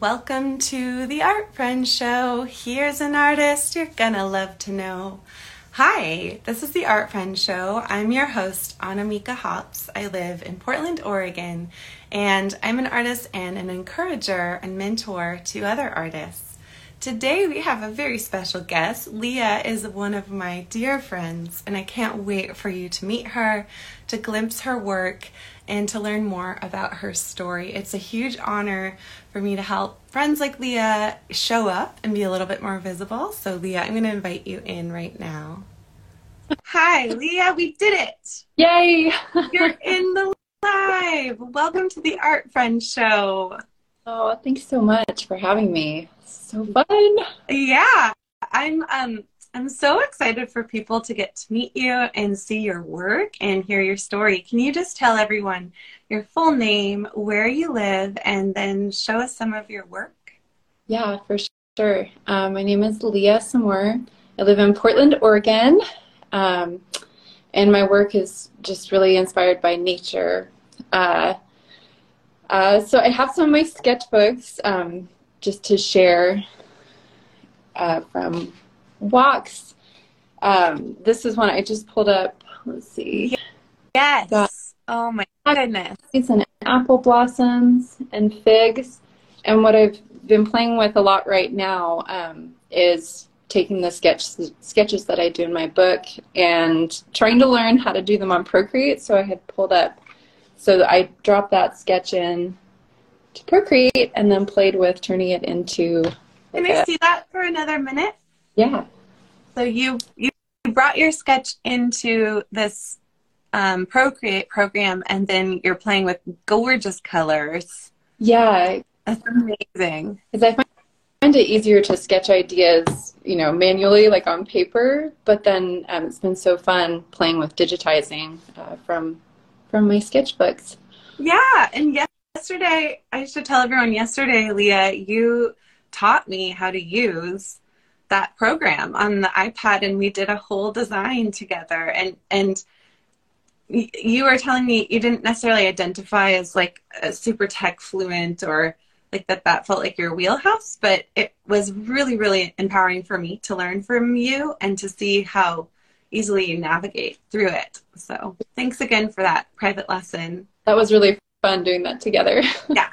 Welcome to the Art Friends Show. Here's an artist you're gonna love to know. Hi, this is the Art Friends Show. I'm your host, Annamieka Hopps. I live in Portland, Oregon, and I'm an artist and an encourager and mentor to other artists. Today we have a very special guest. Leah is one of my dear friends, and I can't wait for you to meet her, to glimpse her work, and to learn more about her story. It's a huge honor for me to help friends like Leah show up and be a little bit more visible. So, Leah, I'm going to invite you in right now. Hi, Leah, we did it. Yay! You're in the live. Welcome to the Art Friend Show. Oh, thanks so much for having me. So fun. Yeah. I'm um I'm so excited for people to get to meet you and see your work and hear your story. Can you just tell everyone your full name, where you live, and then show us some of your work? Yeah, for sure. Um, my name is Leah Samour. I live in Portland, Oregon. Um, and my work is just really inspired by nature. Uh, uh, so I have some of my sketchbooks um, just to share uh, from walks. Um, this is one I just pulled up. Let's see. Yes. Got oh my goodness. And apple blossoms and figs. And what I've been playing with a lot right now um, is taking the sketch sketches that I do in my book and trying to learn how to do them on Procreate. So I had pulled up, so I dropped that sketch in to Procreate and then played with turning it into. Can I see that for another minute? Yeah. So you you brought your sketch into this um, Procreate program, and then you're playing with gorgeous colors. Yeah, that's amazing. Because I find it easier to sketch ideas, you know, manually, like on paper. But then um, it's been so fun playing with digitizing uh, from from my sketchbooks. Yeah, and yesterday I should tell everyone. Yesterday, Leah, you taught me how to use that program on the iPad and we did a whole design together and and you were telling me you didn't necessarily identify as like a super tech fluent or like that that felt like your wheelhouse but it was really really empowering for me to learn from you and to see how easily navigate through it so thanks again for that private lesson that was really fun doing that together yeah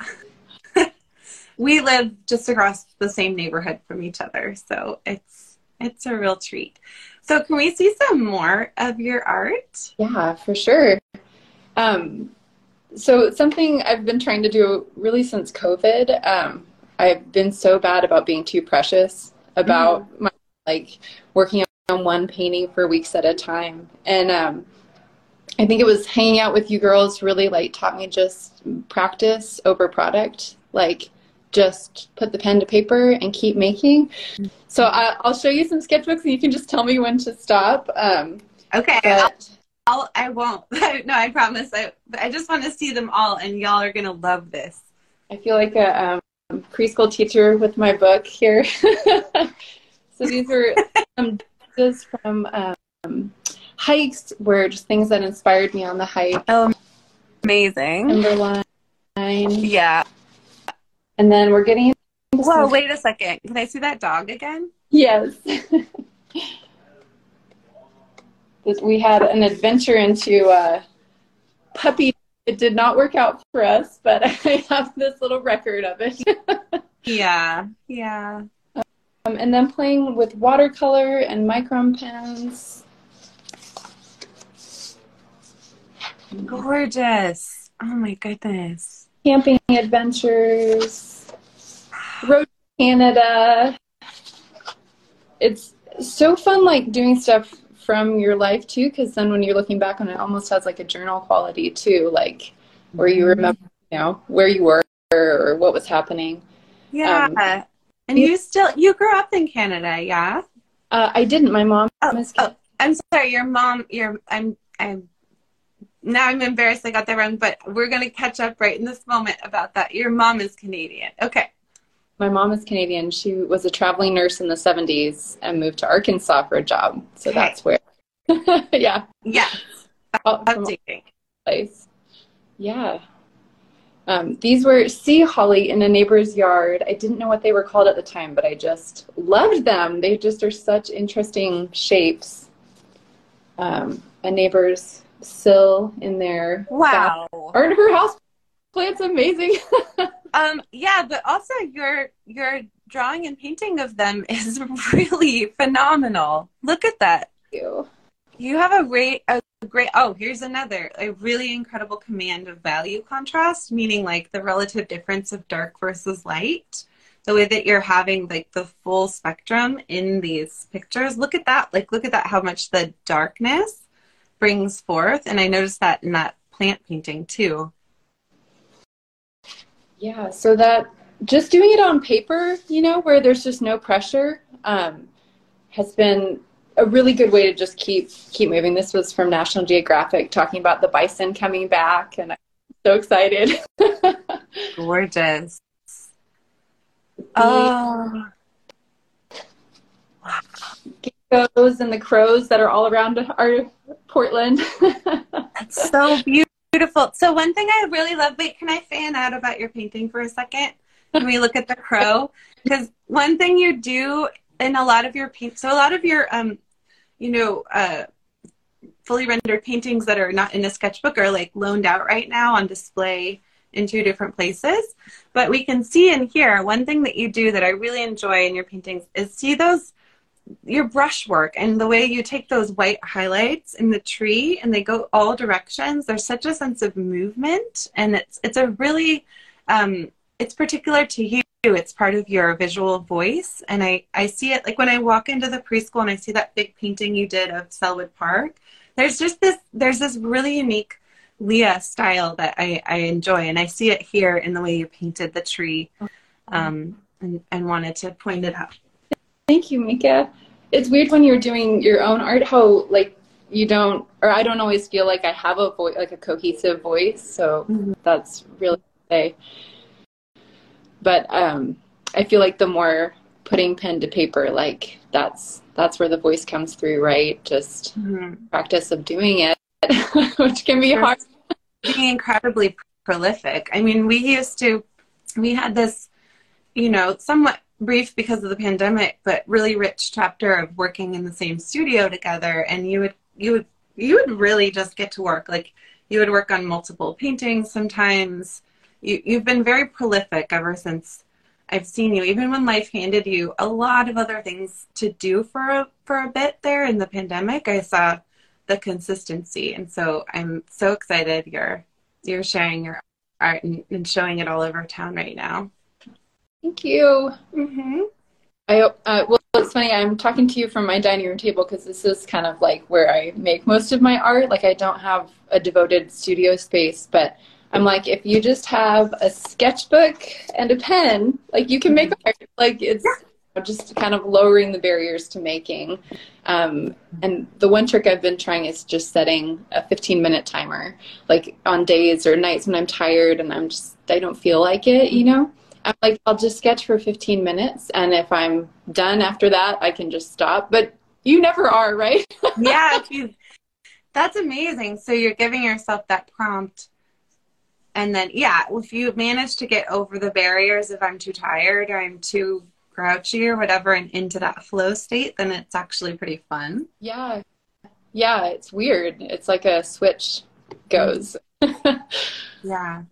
we live just across the same neighborhood from each other, so it's it's a real treat. So can we see some more of your art? Yeah, for sure. Um, so something I've been trying to do really since COVID. Um, I've been so bad about being too precious about mm. my like working on one painting for weeks at a time, and um, I think it was hanging out with you girls really like taught me just practice over product. Like just put the pen to paper and keep making. So I, will show you some sketchbooks and you can just tell me when to stop. Um, okay. But, I'll, I won't. no, I promise. I, I just want to see them all and y'all are going to love this. I feel like a um, preschool teacher with my book here. so these are some just from um, hikes were just things that inspired me on the hike. Oh, amazing. Timberline. Yeah. And then we're getting. Whoa, wait a second. Can I see that dog again? Yes. we had an adventure into uh, puppy. It did not work out for us, but I have this little record of it. yeah, yeah. Um, and then playing with watercolor and micron pens. Gorgeous. Oh my goodness camping adventures, road to Canada. It's so fun, like doing stuff from your life too, because then when you're looking back on it, it almost has like a journal quality too, like where you remember, you know, where you were or what was happening. Yeah. Um, and you still you grew up in Canada, yeah? Uh, I didn't. My mom Oh, oh, I'm sorry. Your mom. Your I'm I'm. Now I'm embarrassed. I got that wrong. But we're gonna catch up right in this moment about that. Your mom is Canadian. Okay. my mom is Canadian. She was a traveling nurse in the 70s and moved to Arkansas for a job. So Okay. that's where. yeah. Yeah. all- Updating. place. Yeah. Um, these were sea holly in a neighbor's yard. I didn't know what they were called at the time, but I just loved them. They just are such interesting shapes. Um, a neighbor's sill in their Wow. Art her house plant's amazing. Um. Yeah. But also your your drawing and painting of them is really phenomenal. Look at that. you. You have a great, a great. Oh, here's another. A really incredible command of value contrast, meaning like the relative difference of dark versus light. The way that you're having like the full spectrum in these pictures. Look at that. Like, look at that. How much the darkness brings forth, and I noticed that in that plant painting too. Yeah, so that just doing it on paper, you know, where there's just no pressure, um, has been a really good way to just keep keep moving. This was from National Geographic talking about the bison coming back, and I'm so excited. Gorgeous. Oh, Geckos and the crows that are all around our Portland. It's so beautiful. So one thing I really love. Wait, can I fan out about your painting for a second? Can we look at the crow? Because one thing you do in a lot of your paint, so a lot of your, um, you know, uh, fully rendered paintings that are not in a sketchbook are like loaned out right now on display in two different places. But we can see in here one thing that you do that I really enjoy in your paintings is see those your brushwork and the way you take those white highlights in the tree and they go all directions there's such a sense of movement and it's it's a really um, it's particular to you it's part of your visual voice and i i see it like when i walk into the preschool and i see that big painting you did of Sellwood Park there's just this there's this really unique leah style that i i enjoy and i see it here in the way you painted the tree um, and, and wanted to point it out Thank you, Mika. It's weird when you're doing your own art how like you don't or I don't always feel like I have a voice like a cohesive voice. So Mhm. that's really. But um I feel like the more putting pen to paper, like that's that's where the voice comes through, right? Just Mhm. practice of doing it, which can be Sure. hard. being incredibly prolific. I mean, we used to, we had this, you know, somewhat brief because of the pandemic, but really rich chapter of working in the same studio together. And you would, you would, you would really just get to work. Like you would work on multiple paintings sometimes. You, you've been very prolific ever since I've seen you, even when life handed you a lot of other things to do for a, for a bit there in the pandemic. I saw the consistency. And so I'm so excited you're you're sharing your art and, and showing it all over town right now. Thank you. Mm-hmm. I uh, well, it's funny. I'm talking to you from my dining room table because this is kind of like where I make most of my art. Like I don't have a devoted studio space, but I'm like, if you just have a sketchbook and a pen, like you can make art. Like it's just kind of lowering the barriers to making. Um, and the one trick I've been trying is just setting a 15 minute timer, like on days or nights when I'm tired and I'm just I don't feel like it, you know. I'm like, I'll just sketch for 15 minutes, and if I'm done after that, I can just stop. But you never are, right? yeah, that's amazing. So you're giving yourself that prompt. And then, yeah, if you manage to get over the barriers, if I'm too tired or I'm too grouchy or whatever, and into that flow state, then it's actually pretty fun. Yeah. Yeah, it's weird. It's like a switch goes. Yeah.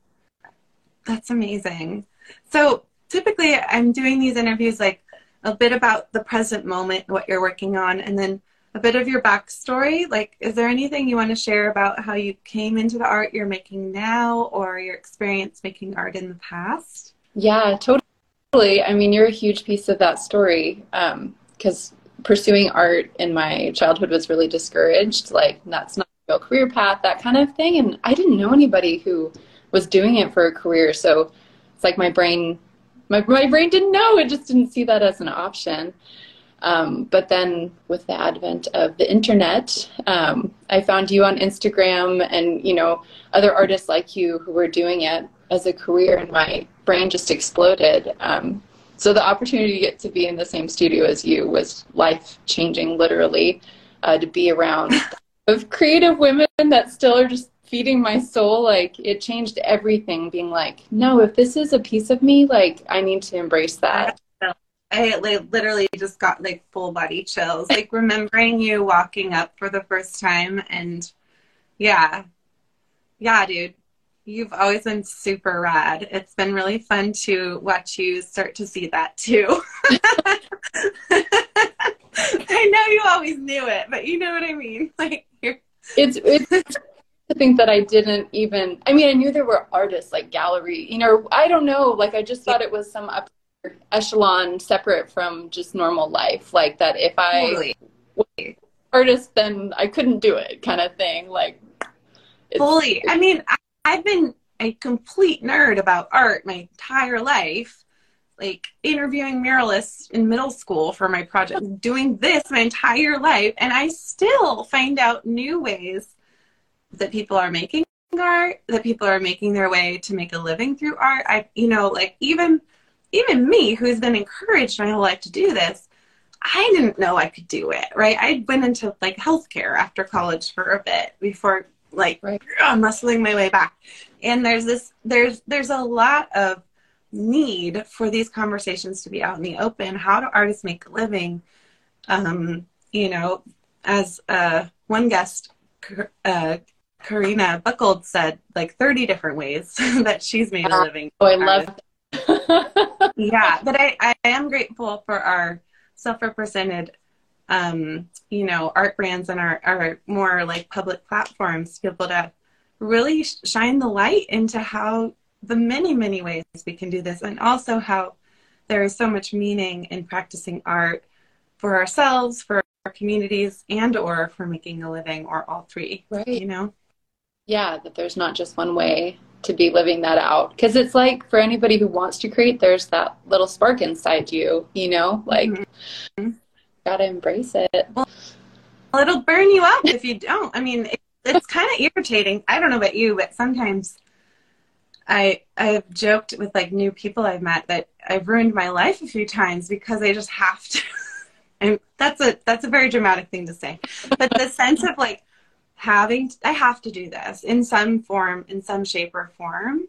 That's amazing. So typically I'm doing these interviews like a bit about the present moment, what you're working on, and then a bit of your backstory. Like, is there anything you want to share about how you came into the art you're making now or your experience making art in the past? Yeah, totally. I mean, you're a huge piece of that story um, because pursuing art in my childhood was really discouraged. Like, that's not a real career path, that kind of thing. And I didn't know anybody who was doing it for a career. So it's like my brain, my, my brain didn't know. It just didn't see that as an option. Um, but then with the advent of the internet, um, I found you on Instagram and, you know, other artists like you who were doing it as a career and my brain just exploded. Um, so the opportunity to get to be in the same studio as you was life changing, literally, uh, to be around of creative women that still are just feeding my soul. Like it changed everything being like, no, if this is a piece of me, like I need to embrace that. I like, literally just got like full body chills, like remembering you walking up for the first time. And yeah, yeah, dude, you've always been super rad. It's been really fun to watch you start to see that too. I know you always knew it, but you know what I mean. Like you're... it's it's to think that I didn't even. I mean, I knew there were artists like gallery. You know, I don't know. Like I just thought it was some upper echelon separate from just normal life. Like that if I totally. was artist, then I couldn't do it, kind of thing. Like fully. I mean, I've been a complete nerd about art my entire life like interviewing muralists in middle school for my project, doing this my entire life, and I still find out new ways that people are making art, that people are making their way to make a living through art. I, you know, like even even me, who's been encouraged my whole life to do this, I didn't know I could do it. Right? I went into like healthcare after college for a bit before like right. muscling my way back. And there's this, there's there's a lot of need for these conversations to be out in the open. How do artists make a living? Um, you know, as uh, one guest, uh, Karina Buckold said, like 30 different ways that she's made a living. Oh, I love yeah, but I, I am grateful for our self-represented, um, you know, art brands and our, our more like public platforms to be able to really shine the light into how the many, many ways we can do this, and also how there is so much meaning in practicing art for ourselves, for our communities, and or for making a living, or all three. Right. You know. Yeah, that there's not just one way to be living that out. Because it's like for anybody who wants to create there's that little spark inside you you know? Like mm-hmm. gotta embrace it. Well it'll burn you up if you don't. I mean it, it's kind of irritating. I don't know about you but sometimes I I've joked with like new people I've met that I've ruined my life a few times because I just have to. and that's a that's a very dramatic thing to say, but the sense of like having I have to do this in some form, in some shape or form.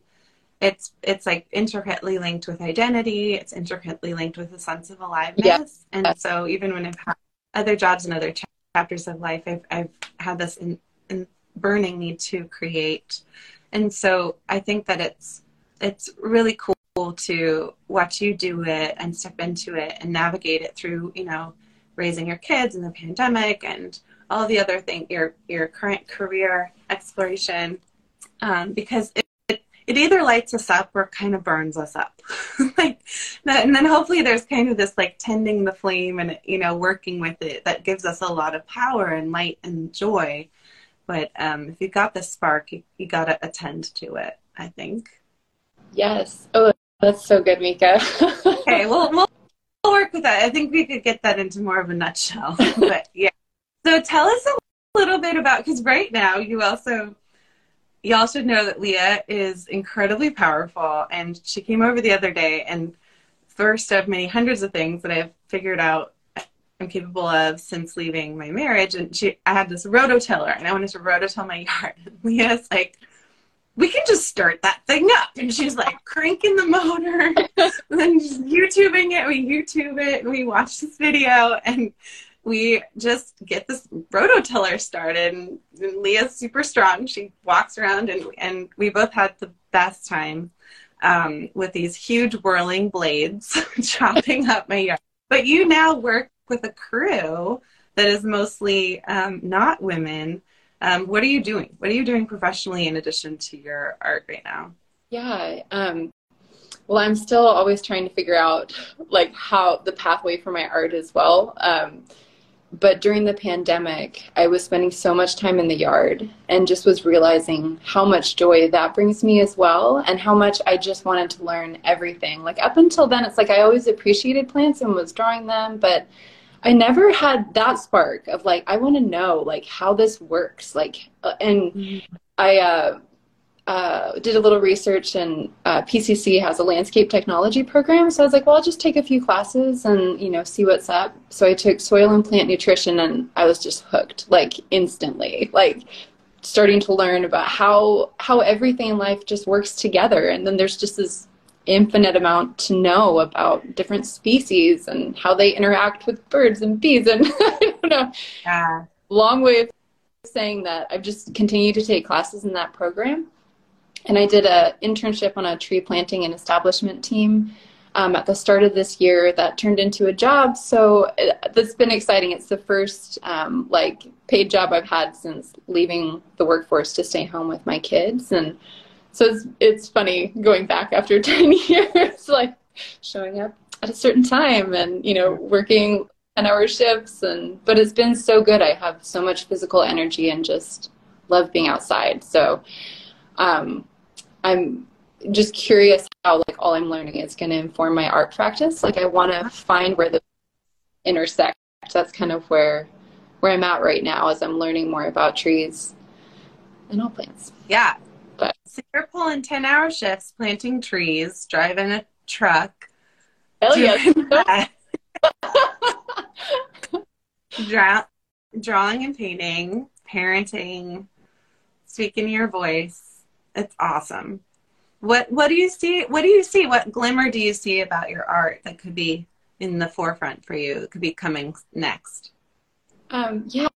It's it's like intricately linked with identity. It's intricately linked with a sense of aliveness. Yeah. And so even when I've had other jobs and other chapters of life, I've I've had this in, in burning need to create and so I think that it's it's really cool to watch you do it and step into it and navigate it through, you know, raising your kids and the pandemic and all the other things, your your current career exploration, um, because it, it, it either lights us up or kind of burns us up, like, and then hopefully there's kind of this like tending the flame and you know working with it that gives us a lot of power and light and joy but um, if you got the spark, you, you got to attend to it, I think. Yes. Oh, that's so good, Mika. okay, well, we'll work with that. I think we could get that into more of a nutshell. but yeah. So tell us a little bit about, because right now you also, y'all should know that Leah is incredibly powerful. And she came over the other day and first of many hundreds of things that I've figured out I'm capable of since leaving my marriage. And she, I had this rototiller, and I wanted to rototill my yard. And Leah's like, "We can just start that thing up." And she's like cranking the motor, and then just YouTubing it. We YouTube it, and we watch this video, and we just get this rototiller started. And, Leah's super strong. She walks around, and and we both had the best time um, with these huge whirling blades chopping up my yard. But you now work with a crew that is mostly um, not women. Um, what are you doing? What are you doing professionally in addition to your art right now? Yeah. Um, well, I'm still always trying to figure out like how the pathway for my art as well. Um, but during the pandemic, I was spending so much time in the yard and just was realizing how much joy that brings me as well, and how much I just wanted to learn everything. Like up until then, it's like I always appreciated plants and was drawing them, but I never had that spark of like I want to know like how this works like uh, and mm-hmm. I uh, uh, did a little research and uh, PCC has a landscape technology program so I was like well I'll just take a few classes and you know see what's up so I took soil and plant nutrition and I was just hooked like instantly like starting to learn about how how everything in life just works together and then there's just this infinite amount to know about different species and how they interact with birds and bees and I don't know. Yeah. Long way of saying that I've just continued to take classes in that program. And I did an internship on a tree planting and establishment team um, at the start of this year that turned into a job. So it, that's been exciting. It's the first um, like paid job I've had since leaving the workforce to stay home with my kids. And so it's it's funny going back after 10 years like showing up at a certain time and you know working 10 hour shifts and but it's been so good i have so much physical energy and just love being outside so um, i'm just curious how like all i'm learning is going to inform my art practice like i want to find where the intersect that's kind of where where i'm at right now as i'm learning more about trees and all plants yeah but so you're pulling 10 hour shifts, planting trees, driving a truck. Hell yes. Draw, drawing and painting, parenting, speaking your voice. It's awesome. What what do you see? What do you see? What glimmer do you see about your art that could be in the forefront for you? It could be coming next. Um, yeah.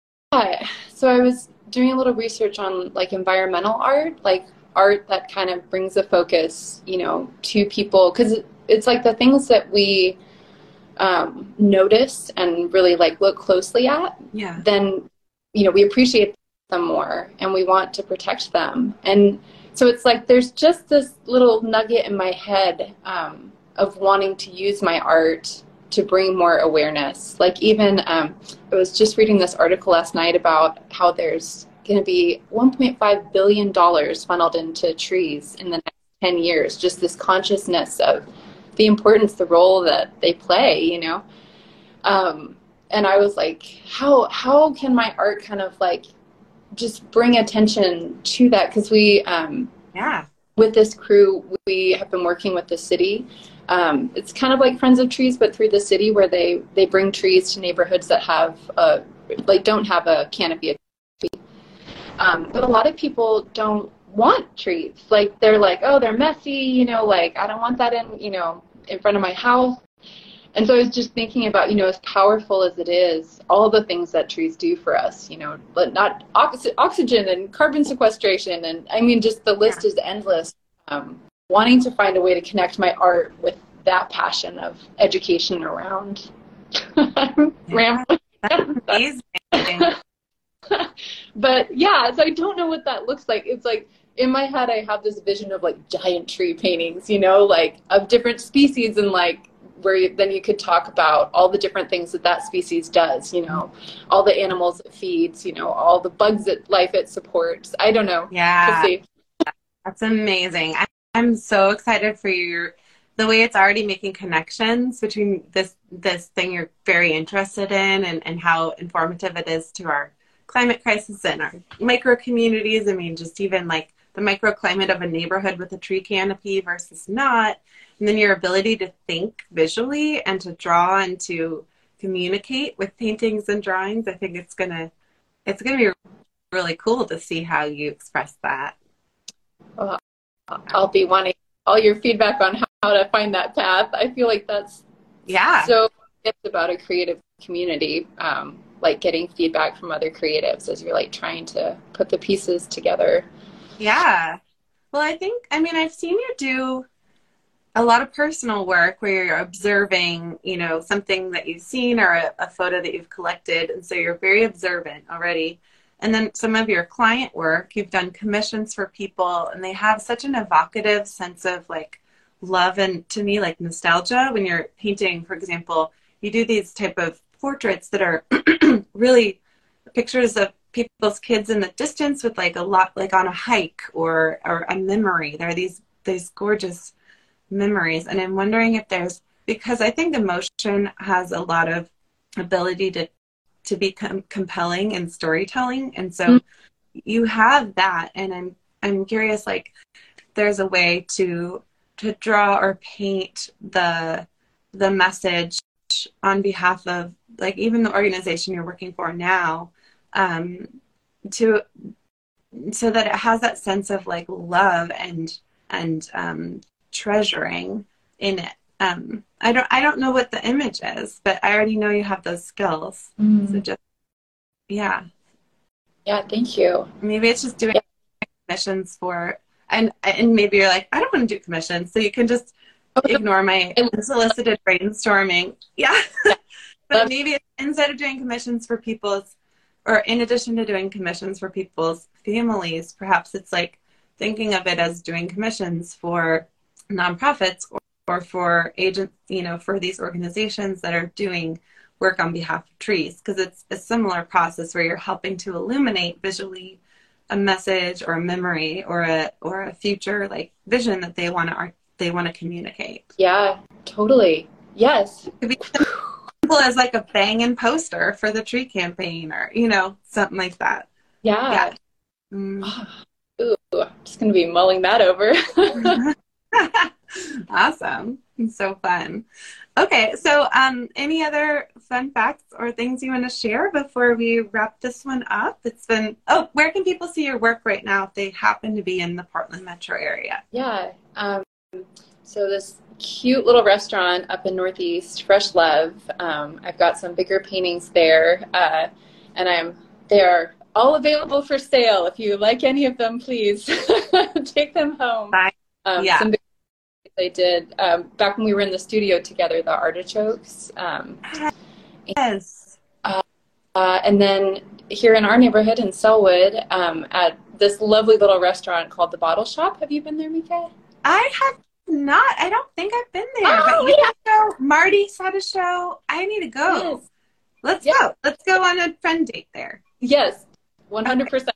So I was doing a little research on like environmental art, like art that kind of brings a focus, you know, to people because it's like the things that we um, notice and really like look closely at. Yeah. Then, you know, we appreciate them more and we want to protect them. And so it's like there's just this little nugget in my head um, of wanting to use my art to bring more awareness. Like even um, I was just reading this article last night about how there's going to be 1.5 billion dollars funneled into trees in the next 10 years. Just this consciousness of the importance, the role that they play. You know, um, and I was like, how how can my art kind of like just bring attention to that? Because we um, yeah. with this crew we have been working with the city. Um, it's kind of like friends of trees but through the city where they they bring trees to neighborhoods that have a like don't have a canopy of um, but a lot of people don't want trees. Like they're like oh they're messy you know like i don't want that in you know in front of my house and so I was just thinking about, you know, as powerful as it is, all the things that trees do for us, you know, but not ox- oxygen and carbon sequestration. And I mean, just the list is endless. Um, wanting to find a way to connect my art with that passion of education around. yeah, amazing. but yeah, so I don't know what that looks like. It's like in my head, I have this vision of like giant tree paintings, you know, like of different species and like where you, then you could talk about all the different things that that species does you know all the animals it feeds you know all the bugs that life it supports. I don't know. Yeah. That's amazing. I'm so excited for your the way it's already making connections between this this thing you're very interested in and, and how informative it is to our climate crisis and our micro communities. I mean just even like the microclimate of a neighborhood with a tree canopy versus not and then your ability to think visually and to draw and to communicate with paintings and drawings i think it's gonna it's gonna be really cool to see how you express that. Well, i'll be wanting all your feedback on how to find that path. I feel like that's yeah. so it's about a creative community um, like getting feedback from other creatives as you're like trying to put the pieces together yeah well i think i mean i've seen you do a lot of personal work where you're observing, you know, something that you've seen or a, a, photo that you've collected. And so you're very observant already. And then some of your client work, you've done commissions for people and they have such an evocative sense of like love and to me like nostalgia when you're painting, for example, you do these type of portraits that are really pictures of people's kids in the distance with like a lot like on a hike or or a memory. There are these these gorgeous memories. And I'm wondering if there's, because I think emotion has a lot of ability to to be com- compelling in storytelling and so Mm. you have that and i'm i'm curious like there's a way to to draw or paint the the message on behalf of like even the organization you're working for now um to so that it has that sense of like love and and um treasuring in it. Um i don't i don't know what the image is but i already know you have those skills. So just yeah. Yeah, thank you. maybe it's just doing commissions for and and maybe you're like i don't want to do commissions so you can just Oh, ignore my unsolicited brainstorming. Yeah. But maybe instead of doing commissions for people's or in addition to doing commissions for people's families perhaps it's like thinking of it as doing commissions for nonprofits or, or for agents you know for these organizations that are doing work on behalf of trees because it's a similar process where you're helping to illuminate visually a message or a memory or a or a future like vision that they want to they want to communicate. Yeah, totally. Yes. It could be simple as like a banging poster for the tree campaign or you know something like that. Yeah. Yeah. Mm. Ooh, I'm just gonna be mulling that over. awesome. It's so fun. Okay, so um, any other fun facts or things you want to share before we wrap this one up? It's been, oh, where can people see your work right now if they happen to be in the Portland metro area? yeah. Um, so this cute little restaurant up in Northeast, Fresh Love. Um, I've got some bigger paintings there, uh, and I'm they are all available for sale. If you like any of them, please take them home. Bye. Um, Yeah. Some big I did um, back when we were in the studio together, the artichokes. Um, Yes. Uh, and then here in our neighborhood in Sellwood, um, at this lovely little restaurant called the Bottle Shop. Have you been there, Mika? I have not, I don't think I've been there, Oh, but you to go. Marty's had a show. I need to go. Let's Yeah. go. Let's go on a friend date there. Yes, one hundred percent.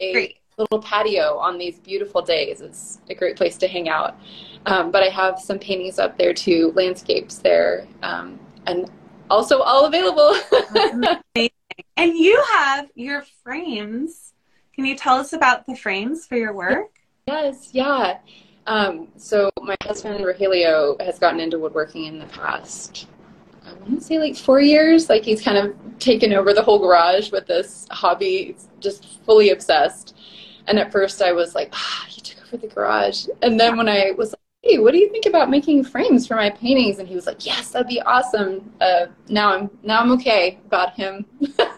A Great. little patio on these beautiful days. It's a great place to hang out. Um, but I have some paintings up there too, landscapes there, um, and also all available. And you have your frames. Can you tell us about the frames for your work? Yes, yeah. Um, so my husband Rogelio has gotten into woodworking in the past. I want to say like four years. Like he's kind of taken over the whole garage with this hobby. Just fully obsessed. And at first I was like, ah, you took over the garage. And then when I was like, hey, what do you think about making frames for my paintings? And he was like, yes, that'd be awesome. Uh, now I'm now I'm okay about him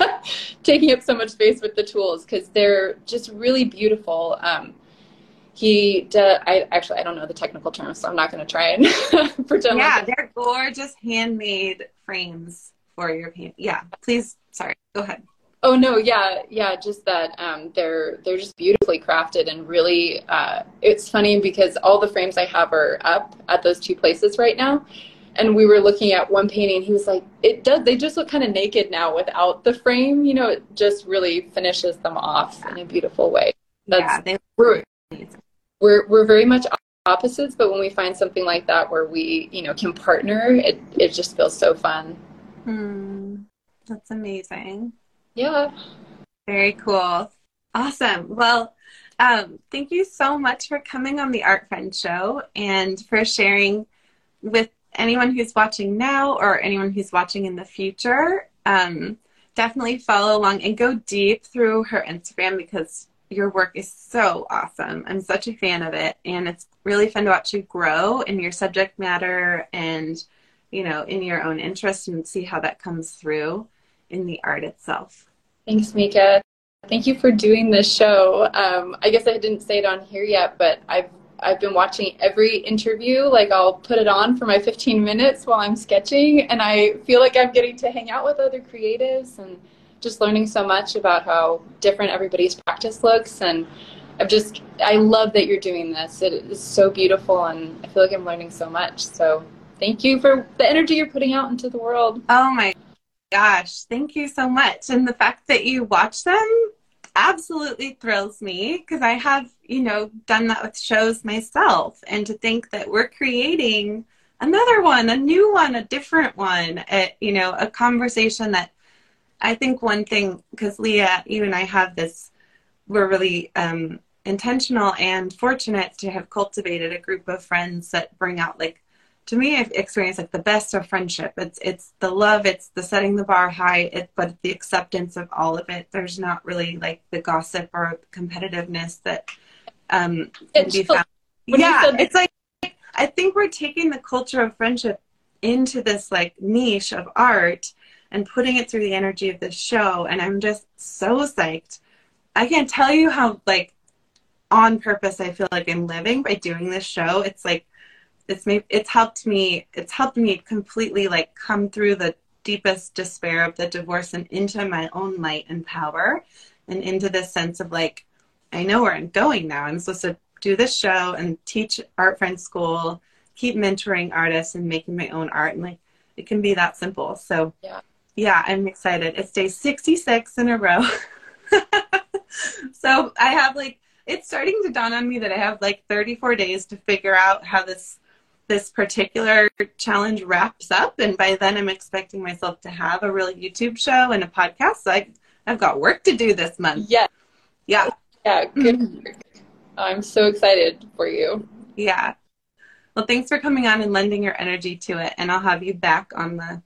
taking up so much space with the tools because they're just really beautiful. Um, he does, I actually I don't know the technical terms, so I'm not going to try and pretend. yeah, like they're gorgeous handmade frames for your paint. Yeah, please. Sorry, go ahead. Oh no, yeah, yeah, just that um, they're they're just beautifully crafted and really. Uh, it's funny because all the frames I have are up at those two places right now, and we were looking at one painting. and He was like, "It does. They just look kind of naked now without the frame. You know, it just really finishes them off in a beautiful way." That's yeah, they amazing. We're we're very much opposites, but when we find something like that where we you know can partner, it it just feels so fun. Hmm, that's amazing. Yeah. Very cool. Awesome. Well, um, thank you so much for coming on the Art Friend Show and for sharing with anyone who's watching now or anyone who's watching in the future. Um, definitely follow along and go deep through her Instagram because your work is so awesome. I'm such a fan of it, and it's really fun to watch you grow in your subject matter and you know in your own interest and see how that comes through in the art itself. Thanks, Mika. Thank you for doing this show. Um, I guess I didn't say it on here yet, but I've I've been watching every interview. Like I'll put it on for my 15 minutes while I'm sketching, and I feel like I'm getting to hang out with other creatives and just learning so much about how different everybody's practice looks. And I've just I love that you're doing this. It is so beautiful, and I feel like I'm learning so much. So thank you for the energy you're putting out into the world. Oh my gosh, thank you so much. And the fact that you watch them absolutely thrills me because I have, you know, done that with shows myself. And to think that we're creating another one, a new one, a different one, a, you know, a conversation that I think one thing, because Leah, you and I have this, we're really um, intentional and fortunate to have cultivated a group of friends that bring out like to me i've experienced like the best of friendship. It's it's the love it's the setting the bar high it, but the acceptance of all of it. There's not really like the gossip or competitiveness that um can be found. yeah it's like i think we're taking the culture of friendship into this like niche of art and putting it through the energy of this show and i'm just so psyched. I can't tell you how like on purpose i feel like i'm living by doing this show. It's like it's made it's helped me it's helped me completely like come through the deepest despair of the divorce and into my own light and power and into this sense of like i know where i'm going now. I'm supposed to do this show and teach art friend school keep mentoring artists and making my own art and like it can be that simple. So yeah yeah i'm excited it's day 66 in a row so i have like it's starting to dawn on me that I have like 34 days to figure out how this this particular challenge wraps up and by then I'm expecting myself to have a real YouTube show and a podcast. So I I've got work to do this month. Yeah. Yeah. Yeah, good work. I'm so excited for you. Yeah. Well, thanks for coming on and lending your energy to it and I'll have you back on the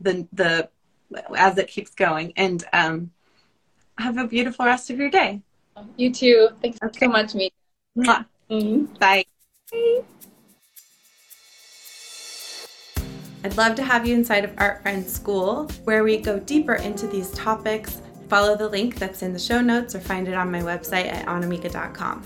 the the as it keeps going and um have a beautiful rest of your day. You too. Thanks okay. so much, me. Mm-hmm. Bye. Bye. I'd love to have you inside of Art Friends School, where we go deeper into these topics. Follow the link that's in the show notes or find it on my website at annamieka.com.